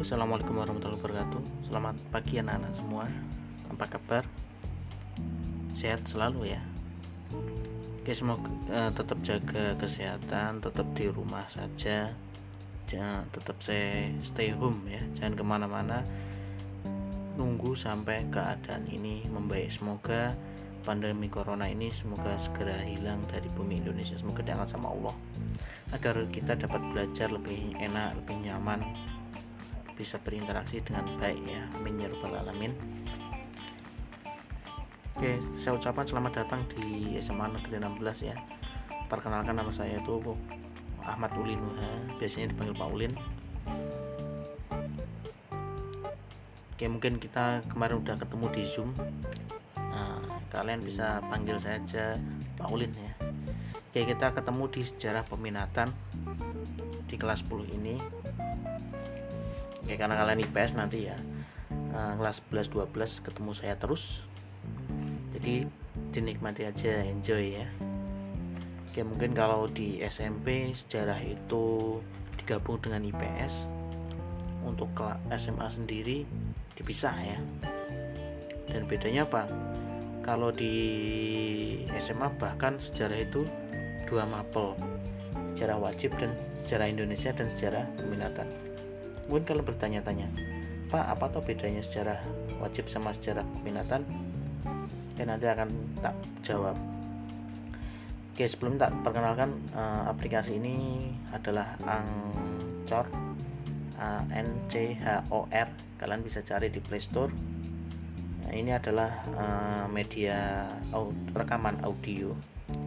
Assalamualaikum warahmatullahi wabarakatuh. Selamat pagi anak-anak semua. Apa kabar? Sehat selalu ya. Oke, semoga uh, tetap jaga kesehatan, tetap di rumah saja. Jangan tetap saya stay home ya. Jangan ke mana-mana. Nunggu sampai keadaan ini membaik. Semoga pandemi corona ini semoga segera hilang dari bumi Indonesia. Semoga diangkat sama Allah agar kita dapat belajar lebih enak, lebih nyaman bisa berinteraksi dengan baik ya amin ya rabbal alamin. Oke saya ucapkan selamat datang di SMA Negeri 16 ya. Perkenalkan nama saya itu Ahmad Ulinuha biasanya dipanggil Pak Ulin. Oke mungkin kita kemarin udah ketemu di Zoom. Nah, kalian bisa panggil saja Pak Ulin ya. Oke kita ketemu di sejarah peminatan di kelas 10 ini Oke, karena kalian IPS nanti ya. Uh, kelas 11 12 ketemu saya terus. Jadi dinikmati aja enjoy ya. Oke mungkin kalau di SMP sejarah itu digabung dengan IPS untuk SMA sendiri dipisah ya. Dan bedanya apa? Kalau di SMA bahkan sejarah itu dua mapel. Sejarah wajib dan sejarah Indonesia dan sejarah peminatan mungkin kalau bertanya-tanya Pak apa tuh bedanya sejarah wajib sama sejarah peminatan ya nanti akan tak jawab. Oke sebelum tak perkenalkan uh, aplikasi ini adalah Angcor A N C H O R. Kalian bisa cari di Play Store. Nah, ini adalah uh, media rekaman audio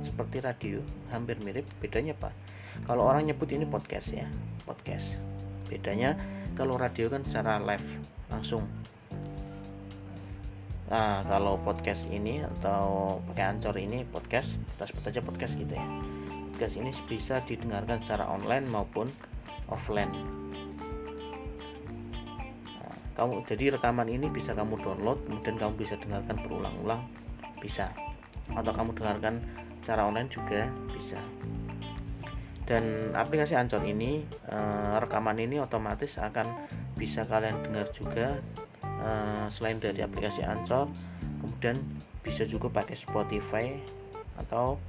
seperti radio hampir mirip. Bedanya pak kalau orang nyebut ini podcast ya podcast bedanya kalau radio kan secara live langsung. Nah kalau podcast ini atau pakai ancor ini podcast kita sebut aja podcast gitu ya. Podcast ini bisa didengarkan secara online maupun offline. Nah, kamu jadi rekaman ini bisa kamu download kemudian kamu bisa dengarkan berulang-ulang bisa. Atau kamu dengarkan secara online juga bisa dan aplikasi Ancor ini uh, rekaman ini otomatis akan bisa kalian dengar juga uh, selain dari aplikasi Ancor kemudian bisa juga pakai Spotify atau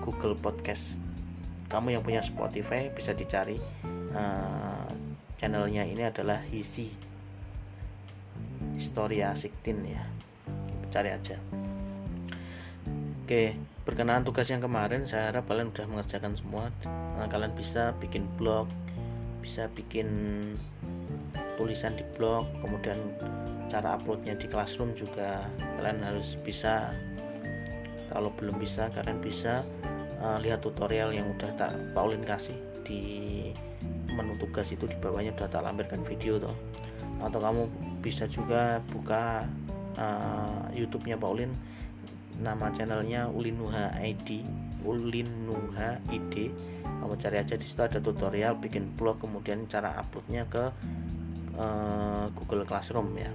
Google Podcast. Kamu yang punya Spotify bisa dicari uh, channelnya ini adalah Hisi. Historia Siktin ya. Cari aja. Oke berkenaan tugas yang kemarin saya harap kalian sudah mengerjakan semua. Nah, kalian bisa bikin blog bisa bikin tulisan di blog kemudian cara uploadnya di classroom juga kalian harus bisa. Kalau belum bisa kalian bisa uh, lihat tutorial yang udah tak Paulin kasih di menu tugas itu di bawahnya udah tak lampirkan video tuh atau kamu bisa juga buka uh, YouTube-nya Paulin nama channelnya Ulinuha ID Ulinuha ID kamu cari aja di situ ada tutorial bikin blog kemudian cara uploadnya ke uh, Google Classroom ya.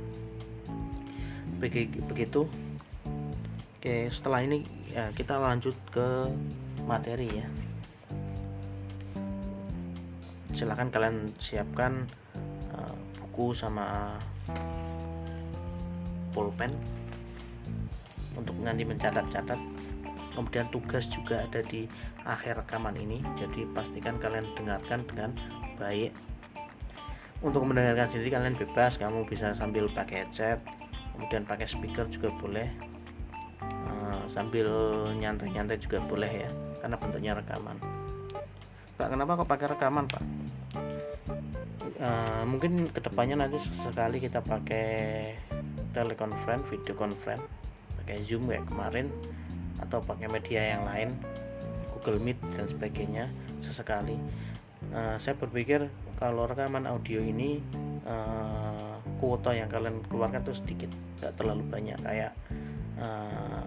Begitu. Oke setelah ini ya, kita lanjut ke materi ya. Silahkan kalian siapkan uh, buku sama pulpen untuk nanti mencatat-catat. Kemudian tugas juga ada di akhir rekaman ini jadi pastikan kalian dengarkan dengan baik. Untuk mendengarkan sendiri kalian bebas kamu bisa sambil pakai headset kemudian pakai speaker juga boleh. Uh, sambil nyantai-nyantai juga boleh ya karena bentuknya rekaman. Pak kenapa kok pakai rekaman Pak? Uh, mungkin ke depannya nanti sekali kita pakai telekonferensi video conference pakai Zoom kayak kemarin atau pakai media yang lain Google Meet dan sebagainya sesekali. Uh, saya berpikir kalau rekaman audio ini uh, kuota yang kalian keluarkan tuh sedikit tidak terlalu banyak kayak uh,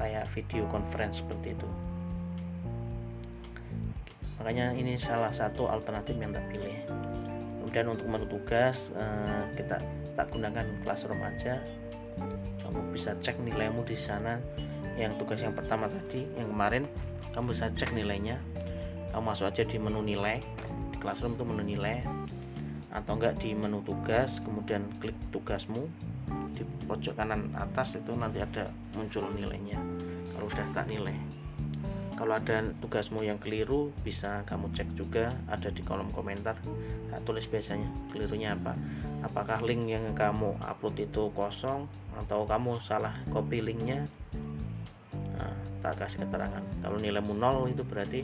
kayak video conference seperti itu. Makanya ini salah satu alternatif yang tak pilih. Kemudian untuk menu tugas kita tak gunakan classroom aja kamu bisa cek nilaimu di sana. Yang tugas yang pertama tadi yang kemarin kamu bisa cek nilainya. Kamu masuk aja di menu nilai di classroom itu menu nilai. Atau enggak di menu tugas kemudian klik tugasmu. Di pojok kanan atas itu nanti ada muncul nilainya. Kalau sudah tak nilai kalau ada tugasmu yang keliru bisa kamu cek juga ada di kolom komentar. Tak tulis biasanya kelirunya apa? Apakah link yang kamu upload itu kosong atau kamu salah copy linknya? Nah, tak kasih keterangan. Kalau nilaimu nol itu berarti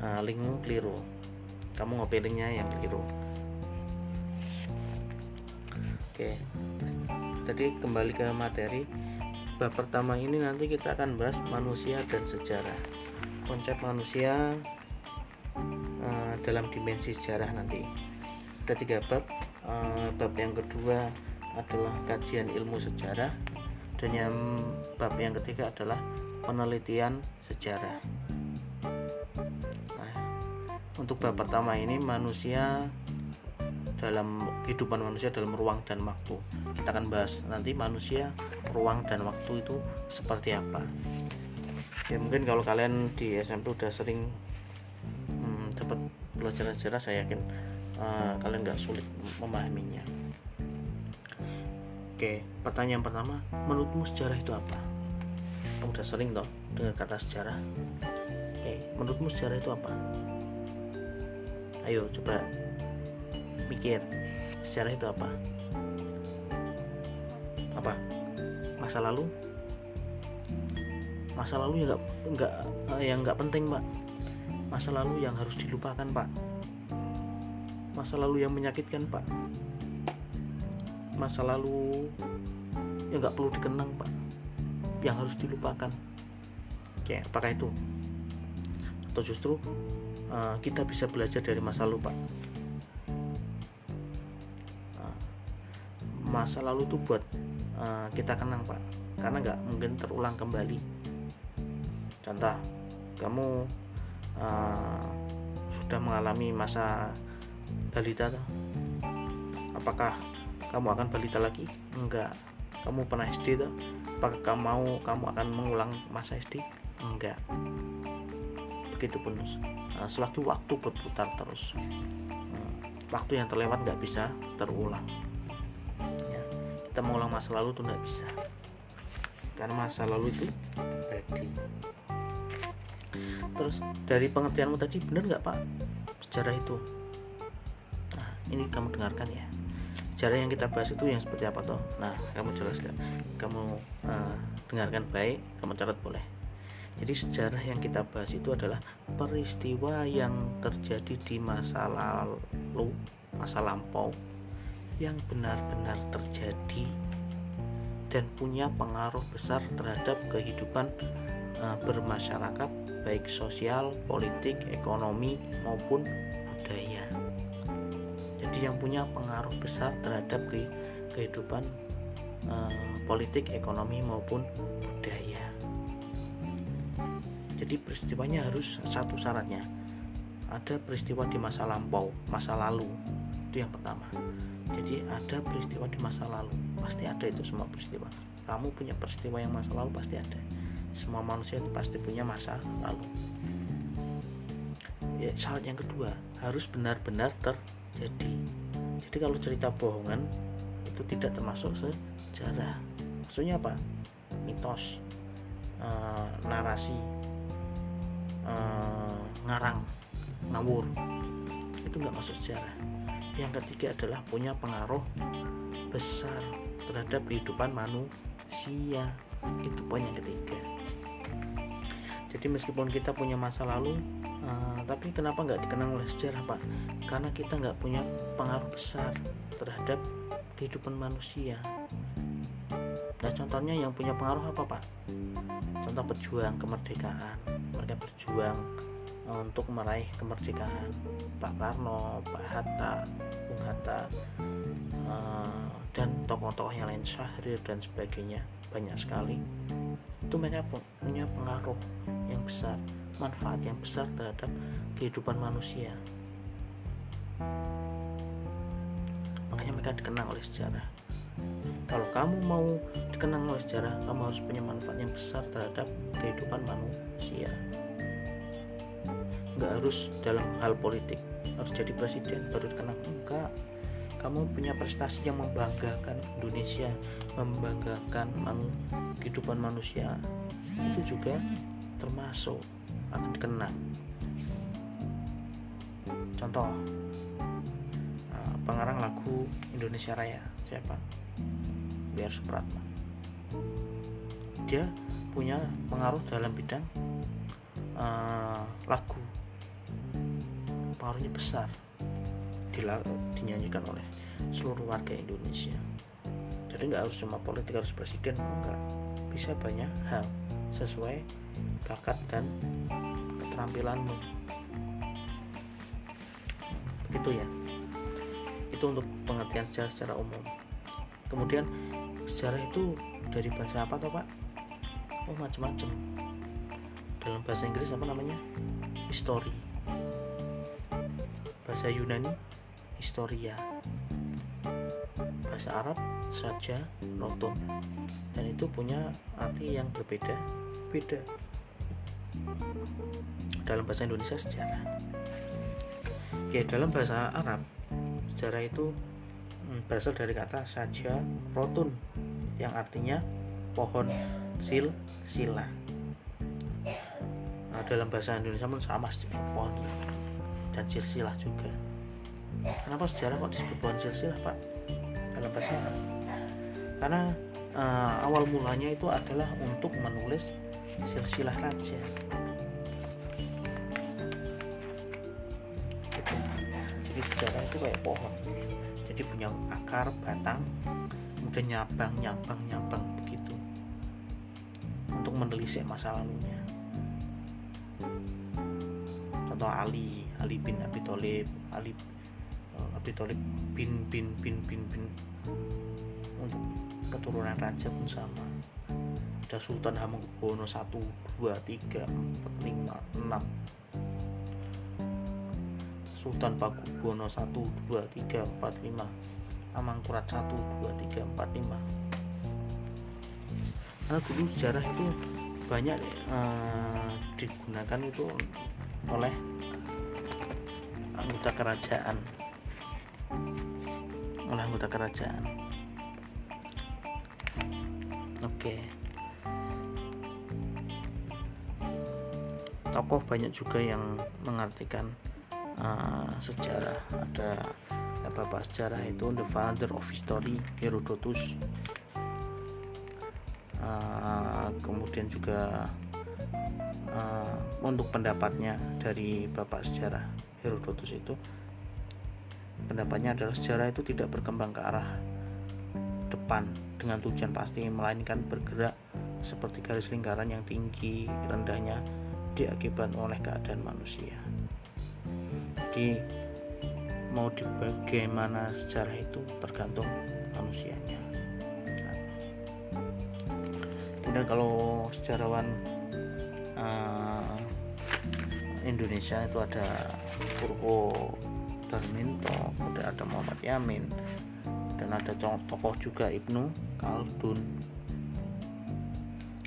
uh, linkmu keliru. Kamu ngopi linknya yang keliru. Oke. Tadi kembali ke materi. Bab pertama ini nanti kita akan bahas manusia dan sejarah konsep manusia uh, dalam dimensi sejarah nanti. Ada tiga bab. Uh, bab yang kedua adalah kajian ilmu sejarah. Dan yang bab yang ketiga adalah penelitian sejarah. Nah, untuk bab pertama ini manusia dalam kehidupan manusia dalam ruang dan waktu. Kita akan bahas nanti manusia ruang dan waktu itu seperti apa ya mungkin kalau kalian di SMP udah sering hmm, dapat pelajaran sejarah saya yakin uh, kalian nggak sulit memahaminya. Oke pertanyaan pertama menurutmu sejarah itu apa? Kamu udah sering toh dengar kata sejarah. Oke menurutmu sejarah itu apa? Ayo coba mikir sejarah itu apa? Apa? Masa lalu masa lalu yang nggak nggak eh, yang nggak penting pak. Masa lalu yang harus dilupakan pak. Masa lalu yang menyakitkan pak. Masa lalu yang nggak perlu dikenang pak. Yang harus dilupakan. Oke apakah itu? Atau justru uh, kita bisa belajar dari masa lalu pak? Uh, masa lalu itu buat uh, kita kenang pak. Karena nggak mungkin terulang kembali contoh kamu uh, sudah mengalami masa balita apakah kamu akan balita lagi? Enggak. Kamu pernah SD apakah kamu mau kamu akan mengulang masa SD enggak. Begitu pun uh, selagi waktu berputar terus. Uh, waktu yang terlewat nggak bisa terulang. Ya, kita mengulang masa lalu tuh nggak bisa. Karena masa lalu itu berarti terus dari pengertianmu tadi benar nggak pak? Sejarah itu. Nah ini kamu dengarkan ya. Sejarah yang kita bahas itu yang seperti apa toh? Nah kamu jelaskan. Kamu uh, dengarkan baik kamu catat boleh. Jadi sejarah yang kita bahas itu adalah peristiwa yang terjadi di masa lalu masa lampau yang benar-benar terjadi dan punya pengaruh besar terhadap kehidupan uh, bermasyarakat baik sosial, politik, ekonomi maupun budaya. Jadi yang punya pengaruh besar terhadap kehidupan uh, politik, ekonomi maupun budaya. Jadi peristiwanya harus satu syaratnya. Ada peristiwa di masa lampau, masa lalu. Itu yang pertama. Jadi ada peristiwa di masa lalu. Pasti ada itu semua peristiwa. Kamu punya peristiwa yang masa lalu pasti ada semua manusia itu pasti punya masa lalu. Ya syarat yang kedua harus benar-benar terjadi. Jadi kalau cerita bohongan itu tidak termasuk sejarah. Maksudnya apa? Mitos uh, narasi uh, ngarang ngawur. Itu nggak masuk sejarah. Yang ketiga adalah punya pengaruh besar terhadap kehidupan manusia itu poin yang ketiga. Jadi meskipun kita punya masa lalu uh, tapi kenapa nggak dikenang oleh sejarah pak? Karena kita nggak punya pengaruh besar terhadap kehidupan manusia. Nah contohnya yang punya pengaruh apa pak? Contoh pejuang kemerdekaan. Mereka berjuang uh, untuk meraih kemerdekaan. Pak Karno Pak Hatta Bung Hatta uh, dan tokoh-tokoh yang lain Syahrir dan sebagainya banyak sekali. Itu mereka punya pengaruh yang besar manfaat yang besar terhadap kehidupan manusia. Makanya mereka dikenang oleh sejarah. Kalau kamu mau dikenang oleh sejarah kamu harus punya manfaat yang besar terhadap kehidupan manusia. Nggak harus dalam hal politik harus jadi presiden baru dikenang. Enggak kamu punya prestasi yang membanggakan Indonesia membanggakan man, kehidupan manusia. Itu juga termasuk akan kena. Contoh uh, pengarang lagu Indonesia Raya siapa? Biar Supratman. Dia punya pengaruh dalam bidang uh, lagu. Pengaruhnya besar dinyanyikan oleh seluruh warga Indonesia. Jadi nggak harus cuma politik harus presiden enggak. Bisa banyak hal sesuai bakat dan keterampilanmu. Begitu ya. Itu untuk pengertian sejarah secara umum. Kemudian sejarah itu dari bahasa apa toh pak? Oh macam-macam. Dalam bahasa Inggris apa namanya? History. Bahasa Yunani historia. Bahasa Arab saja notum dan itu punya arti yang berbeda. Beda. Dalam bahasa Indonesia sejarah. Oke, dalam bahasa Arab sejarah itu hmm, berasal dari kata saja rotun yang artinya pohon sil sila. Nah, dalam bahasa Indonesia pun sama pohon dan silsilah juga kenapa sejarah kok disebut pohon silsilah pak? Dalam bahasa karena uh, awal mulanya itu adalah untuk menulis silsilah raja. Jadi sejarah itu kayak pohon. Jadi punya akar batang kemudian nyabang nyabang nyabang begitu. Untuk menelisik masa lalunya. Contoh Ali Ali bin Abi Thalib Ali Thalib bin bin bin bin bin untuk keturunan raja pun sama. Ada Sultan Hamengkubuwono 1 2 3 4 5 6 Sultan Pakubuwono 1 2 3 4 5 Amangkurat 1 2 3 4 5 karena dulu sejarah itu banyak uh, digunakan itu oleh anggota kerajaan oleh anggota kerajaan. Oke. Okay. tokoh banyak juga yang mengartikan uh, sejarah. Ada bapak sejarah itu the father of history Herodotus. Uh, kemudian juga uh, untuk pendapatnya dari bapak sejarah Herodotus itu pendapatnya adalah sejarah itu tidak berkembang ke arah depan dengan tujuan pasti melainkan bergerak seperti garis lingkaran yang tinggi rendahnya diakibat oleh keadaan manusia. Jadi mau di bagaimana sejarah itu tergantung manusianya. Kemudian kalau sejarawan uh, Indonesia itu ada Purwo Darminto kemudian ada Muhammad Yamin dan ada tokoh juga Ibnu Khaldun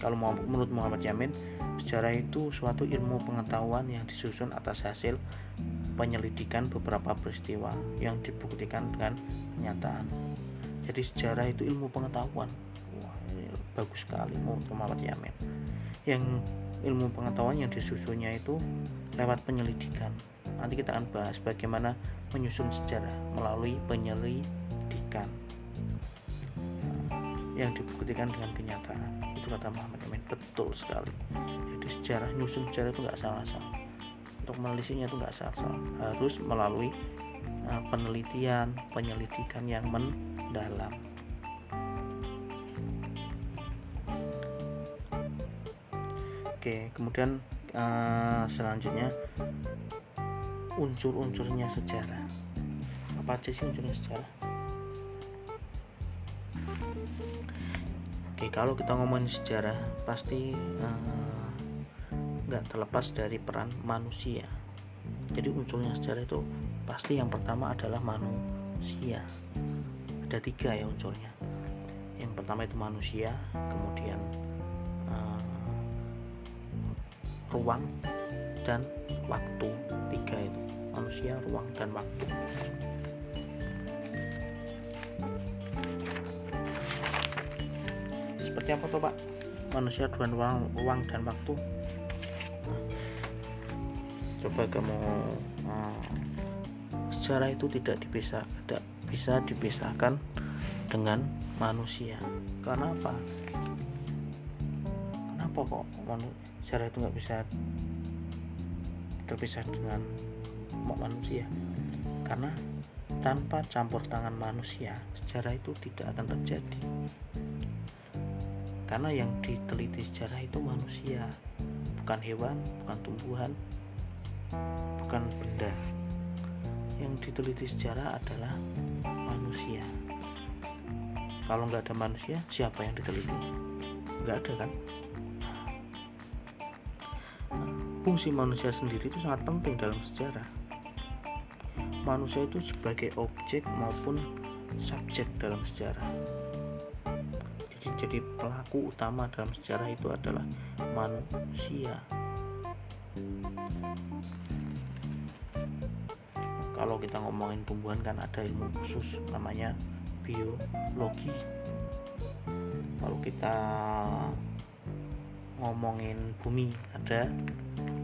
kalau menurut Muhammad Yamin sejarah itu suatu ilmu pengetahuan yang disusun atas hasil penyelidikan beberapa peristiwa yang dibuktikan dengan kenyataan. Jadi sejarah itu ilmu pengetahuan. Wah, bagus sekali menurut Muhammad Yamin. Yang ilmu pengetahuan yang disusunnya itu lewat penyelidikan. Nanti kita akan bahas bagaimana menyusun sejarah melalui penyelidikan yang dibuktikan dengan kenyataan. Itu kata Muhammad Yamin betul sekali. Jadi sejarah nyusun sejarah itu nggak salah-salah untuk menelitinya itu nggak salah harus melalui uh, penelitian penyelidikan yang mendalam oke kemudian uh, selanjutnya unsur-unsurnya sejarah. Apa aja sih unsurnya sejarah? Oke kalau kita ngomongin sejarah pasti uh, nggak terlepas dari peran manusia. Jadi unsurnya sejarah itu pasti yang pertama adalah manusia. Ada tiga ya unsurnya. Yang pertama itu manusia kemudian uh, ruang dan waktu. Tiga itu manusia ruang dan waktu. Seperti apa tuh pak? Manusia dan ruang, ruang dan waktu. Coba kamu eh, hmm, sejarah itu tidak bisa tidak bisa dipisahkan dengan manusia. Kenapa kenapa kok manusia itu nggak bisa terpisah dengan manusia. Karena tanpa campur tangan manusia sejarah itu tidak akan terjadi. Karena yang diteliti sejarah itu manusia. Bukan hewan bukan tumbuhan bukan benda. Yang diteliti sejarah adalah manusia. Kalau nggak ada manusia siapa yang diteliti? Nggak ada kan fungsi manusia sendiri itu sangat penting dalam sejarah. Manusia itu sebagai objek maupun subjek dalam sejarah. Jadi, jadi pelaku utama dalam sejarah itu adalah manusia. Kalau kita ngomongin tumbuhan kan ada ilmu khusus namanya biologi. Kalau kita ngomongin bumi ada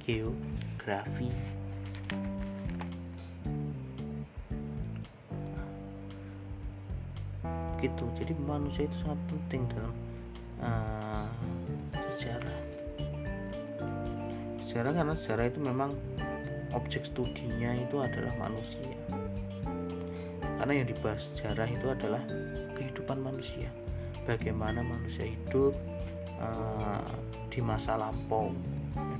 geografi gitu. Jadi manusia itu sangat penting dalam uh, sejarah. Sejarah karena sejarah itu memang objek studinya itu adalah manusia. Karena yang dibahas sejarah itu adalah kehidupan manusia. Bagaimana manusia hidup uh, di masa lampau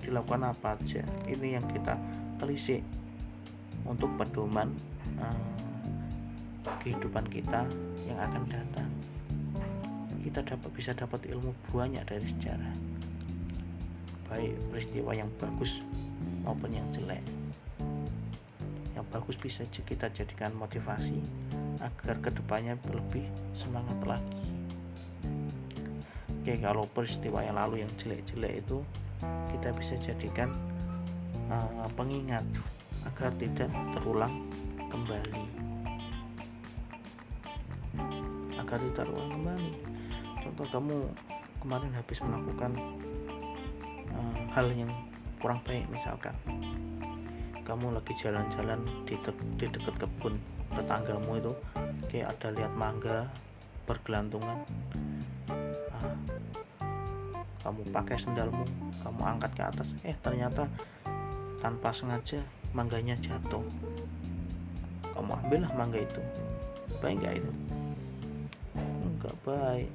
dilakukan apa aja. Ini yang kita telisik untuk pedoman uh, kehidupan kita yang akan datang. Kita dapat bisa dapat ilmu banyak dari sejarah baik peristiwa yang bagus maupun yang jelek. Yang bagus bisa kita jadikan motivasi agar ke depannya lebih semangat lagi. Oke kalau peristiwa yang lalu yang jelek-jelek itu kita bisa jadikan uh, pengingat agar tidak terulang kembali. Agar tidak terulang kembali. Contoh kamu kemarin habis melakukan uh, hal yang kurang baik misalkan. Kamu lagi jalan-jalan di, di dekat kebun tetanggamu itu kayak ada lihat mangga bergelantungan kamu pakai sendalmu kamu angkat ke atas eh ternyata tanpa sengaja mangganya jatuh. Kamu ambillah mangga itu. Baik nggak itu? Enggak baik.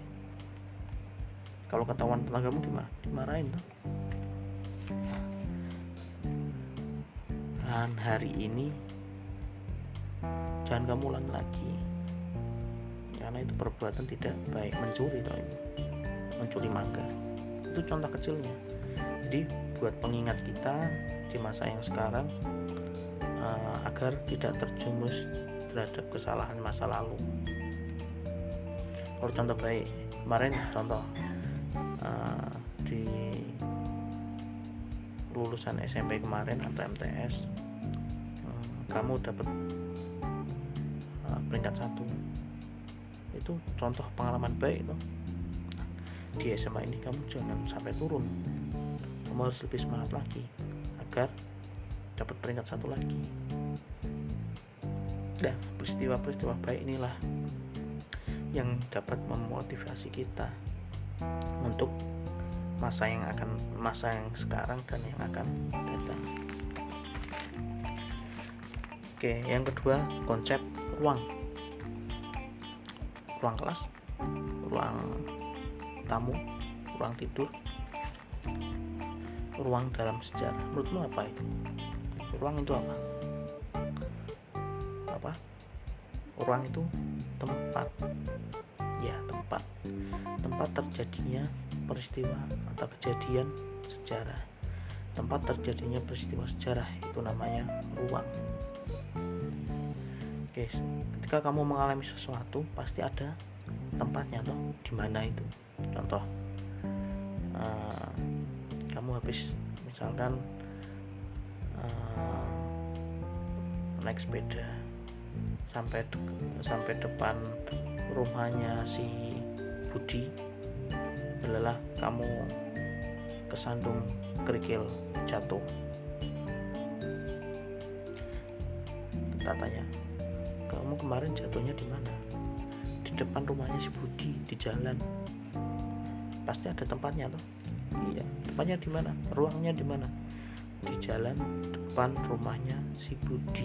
Kalau ketahuan tetanggamu gimana? Dimarahin tuh. Dan hari ini jangan kamu ulang lagi. Karena itu perbuatan tidak baik. Mencuri ini. Mencuri mangga itu contoh kecilnya. Jadi buat pengingat kita di masa yang sekarang uh, agar tidak terjumus terhadap kesalahan masa lalu. Kalau contoh baik kemarin contoh uh, di lulusan SMP kemarin atau MTS kamu dapat uh, peringkat satu. Itu contoh pengalaman baik itu di SMA ini kamu jangan sampai turun kamu harus lebih semangat lagi agar dapat peringkat satu lagi dan peristiwa-peristiwa baik inilah yang dapat memotivasi kita untuk masa yang akan masa yang sekarang dan yang akan datang. Oke, yang kedua konsep ruang. Ruang kelas, ruang tamu, ruang tidur, ruang dalam sejarah. Menurutmu apa itu? Ruang itu apa? Apa? Ruang itu tempat. Ya, tempat. Tempat terjadinya peristiwa atau kejadian sejarah. Tempat terjadinya peristiwa sejarah itu namanya ruang Oke, ketika kamu mengalami sesuatu pasti ada tempatnya toh di mana itu. Contoh, uh, kamu habis misalkan uh, naik sepeda sampai de sampai depan rumahnya si Budi adalah kamu kesandung kerikil jatuh. Kita kamu kemarin jatuhnya di mana? Di depan rumahnya si Budi di jalan pasti ada tempatnya loh iya tempatnya di mana? Ruangnya di mana? Di jalan depan rumahnya si Budi.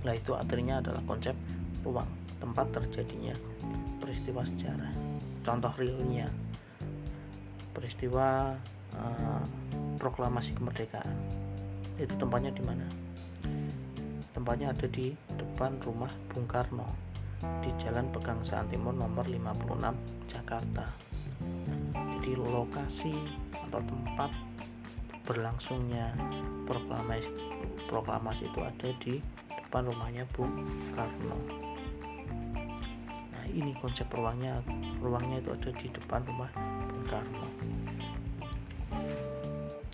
Nah itu artinya adalah konsep ruang tempat terjadinya peristiwa sejarah. Contoh realnya. Peristiwa uh, proklamasi kemerdekaan. Itu tempatnya di mana? Tempatnya ada di depan rumah Bung Karno di Jalan Pegangsaan Timur nomor 56 Jakarta jadi lokasi atau tempat berlangsungnya proklamasi proklamasi itu ada di depan rumahnya Bung Karno nah ini konsep ruangnya ruangnya itu ada di depan rumah Bung Karno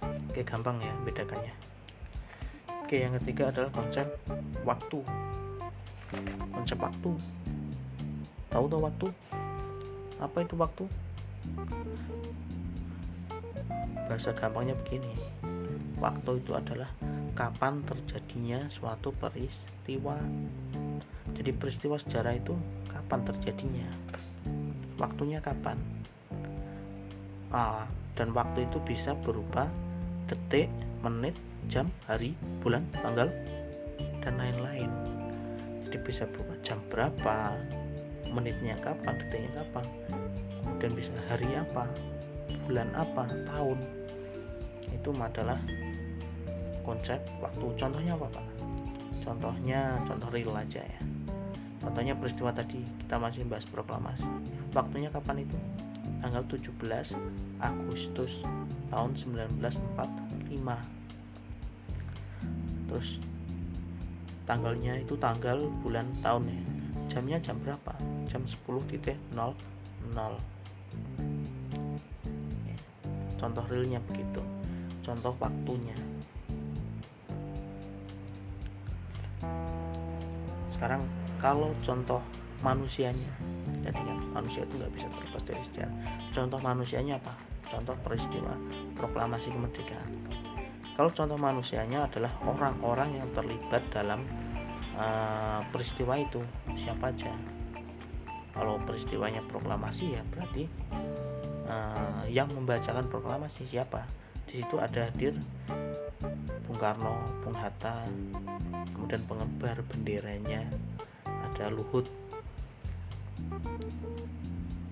oke gampang ya bedakannya Oke, yang ketiga adalah konsep waktu. Konsep waktu. Tahu tuh waktu? Apa itu waktu? Bahasa gampangnya begini. Waktu itu adalah kapan terjadinya suatu peristiwa. Jadi peristiwa sejarah itu kapan terjadinya? Waktunya kapan? Ah, dan waktu itu bisa berupa detik, menit, jam, hari, bulan, tanggal, dan lain-lain. Jadi bisa berupa jam berapa, menitnya kapan, detiknya kapan, kemudian bisa hari apa, bulan apa, tahun. Itu adalah konsep waktu. Contohnya apa Pak? Contohnya contoh real aja ya. Contohnya peristiwa tadi kita masih bahas proklamasi. Waktunya kapan itu? Tanggal 17 Agustus tahun 1945 terus tanggalnya itu tanggal bulan tahun ya jamnya jam berapa jam 10.00 contoh realnya begitu. Contoh waktunya. Sekarang kalau contoh manusianya jadi kan manusia itu nggak bisa terlepas dari sejarah. Contoh manusianya apa? Contoh peristiwa proklamasi kemerdekaan. Kalau contoh manusianya adalah orang-orang yang terlibat dalam uh, peristiwa itu siapa aja kalau peristiwanya proklamasi ya berarti uh, yang membacakan proklamasi siapa? Di situ ada hadir Bung Karno, Bung Hatta, kemudian pengebar benderanya ada Luhut,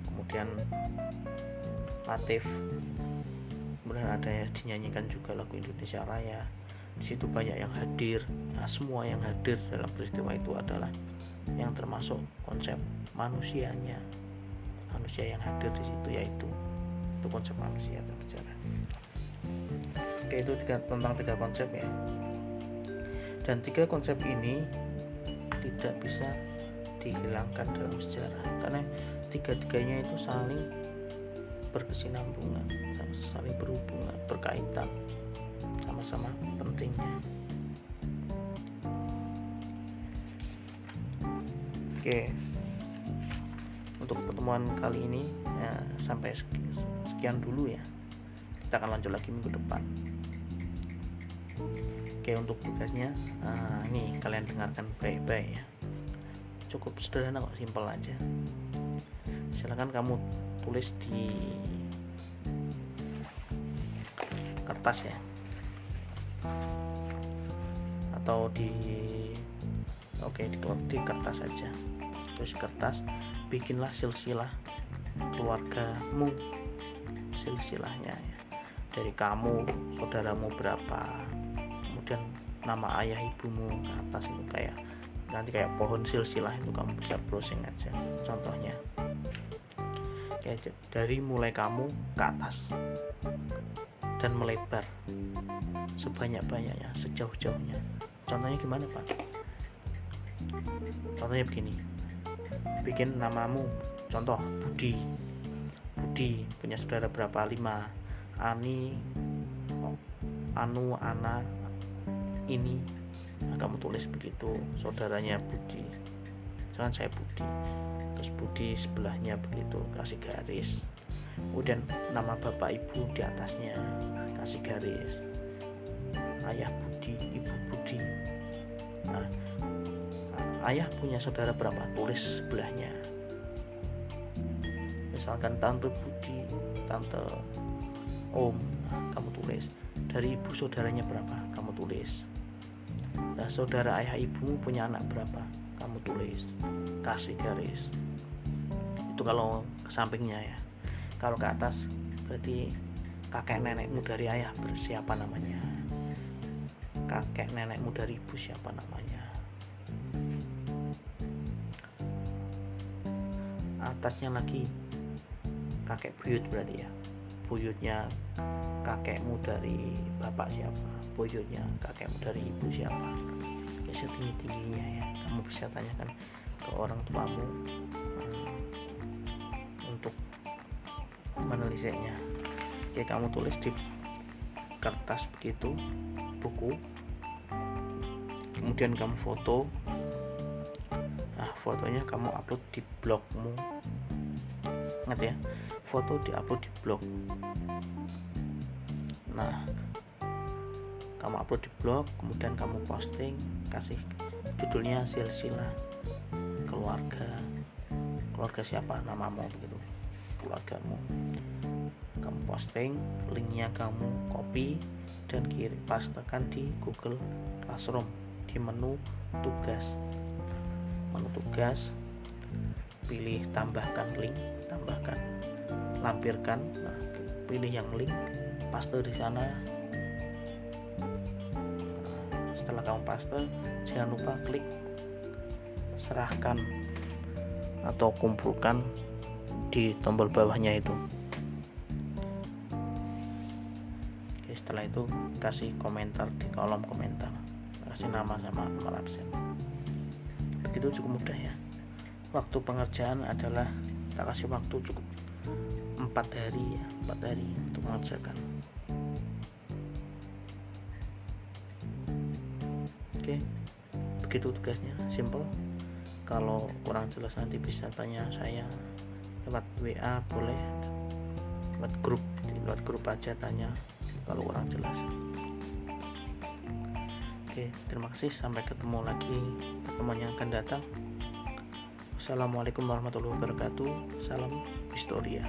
kemudian Latif, kemudian ada yang dinyanyikan juga lagu Indonesia Raya. Di situ banyak yang hadir. Nah semua yang hadir dalam peristiwa itu adalah yang termasuk konsep manusianya. Manusia yang hadir di situ yaitu itu konsep manusia dan sejarah. Oke itu tiga, tentang tiga konsep ya. Dan tiga konsep ini tidak bisa dihilangkan dalam sejarah karena tiga-tiganya itu saling berkesinambungan saling berhubungan berkaitan sama-sama pentingnya oke. Untuk pertemuan kali ini ya, sampai sekian dulu ya. Kita akan lanjut lagi minggu depan. Oke untuk tugasnya nah, ini kalian dengarkan baik-baik ya. Cukup sederhana kok simpel aja. Silahkan kamu tulis di kertas ya. Atau di oke di, di kertas saja terus kertas bikinlah silsilah keluargamu silsilahnya ya. Dari kamu saudaramu berapa kemudian nama ayah ibumu ke atas itu kayak nanti kayak pohon silsilah itu kamu bisa browsing aja contohnya. Kayak dari mulai kamu ke atas dan melebar sebanyak-banyaknya sejauh-jauhnya. Contohnya gimana pak? Contohnya begini bikin namamu. Contoh Budi. Budi punya saudara berapa? Lima. Ani Anu Ana ini. Nah, kamu tulis begitu saudaranya Budi. Jangan saya Budi. Terus Budi sebelahnya begitu kasih garis. Kemudian nama bapak ibu di atasnya kasih garis. Ayah Budi ibu Budi. Nah, ayah punya saudara berapa? Tulis sebelahnya. Misalkan tante Budi tante Om kamu tulis. Dari ibu saudaranya berapa? Kamu tulis. Nah saudara ayah ibu punya anak berapa? Kamu tulis. Kasih garis. Itu kalau ke sampingnya ya. Kalau ke atas berarti kakek nenekmu dari ayah bersiapa namanya? Kakek nenekmu dari ibu siapa namanya atasnya lagi kakek buyut berarti ya. Buyutnya kakekmu dari bapak siapa? Buyutnya kakekmu dari ibu siapa? Ya setinggi tingginya ya. Kamu bisa tanyakan ke orang tuamu hmm, untuk menelisanya ya kamu tulis di kertas begitu buku. Kemudian kamu foto. Nah fotonya kamu upload di blogmu ingat ya foto di upload di blog. Nah kamu upload di blog kemudian kamu posting kasih judulnya silsilah keluarga. Keluarga siapa? Namamu begitu. Keluargamu. Kamu posting linknya kamu copy dan kirim pastekan di Google Classroom di menu tugas. Menu tugas pilih tambahkan link tambahkan lampirkan. Nah, pilih yang link paste di sana. Setelah kamu paste jangan lupa klik serahkan atau kumpulkan di tombol bawahnya itu. Oke, setelah itu kasih komentar di kolom komentar. Kasih nama sama absen. Begitu cukup mudah ya. Waktu pengerjaan adalah kita kasih waktu cukup empat hari ya empat hari untuk mengerjakan. Oke begitu tugasnya simple. Kalau kurang jelas nanti bisa tanya saya lewat WA boleh. Lewat grup lewat grup aja tanya kalau kurang jelas. Oke terima kasih. Sampai ketemu lagi pertemuan yang akan datang Assalamualaikum warahmatullahi wabarakatuh. Salam historia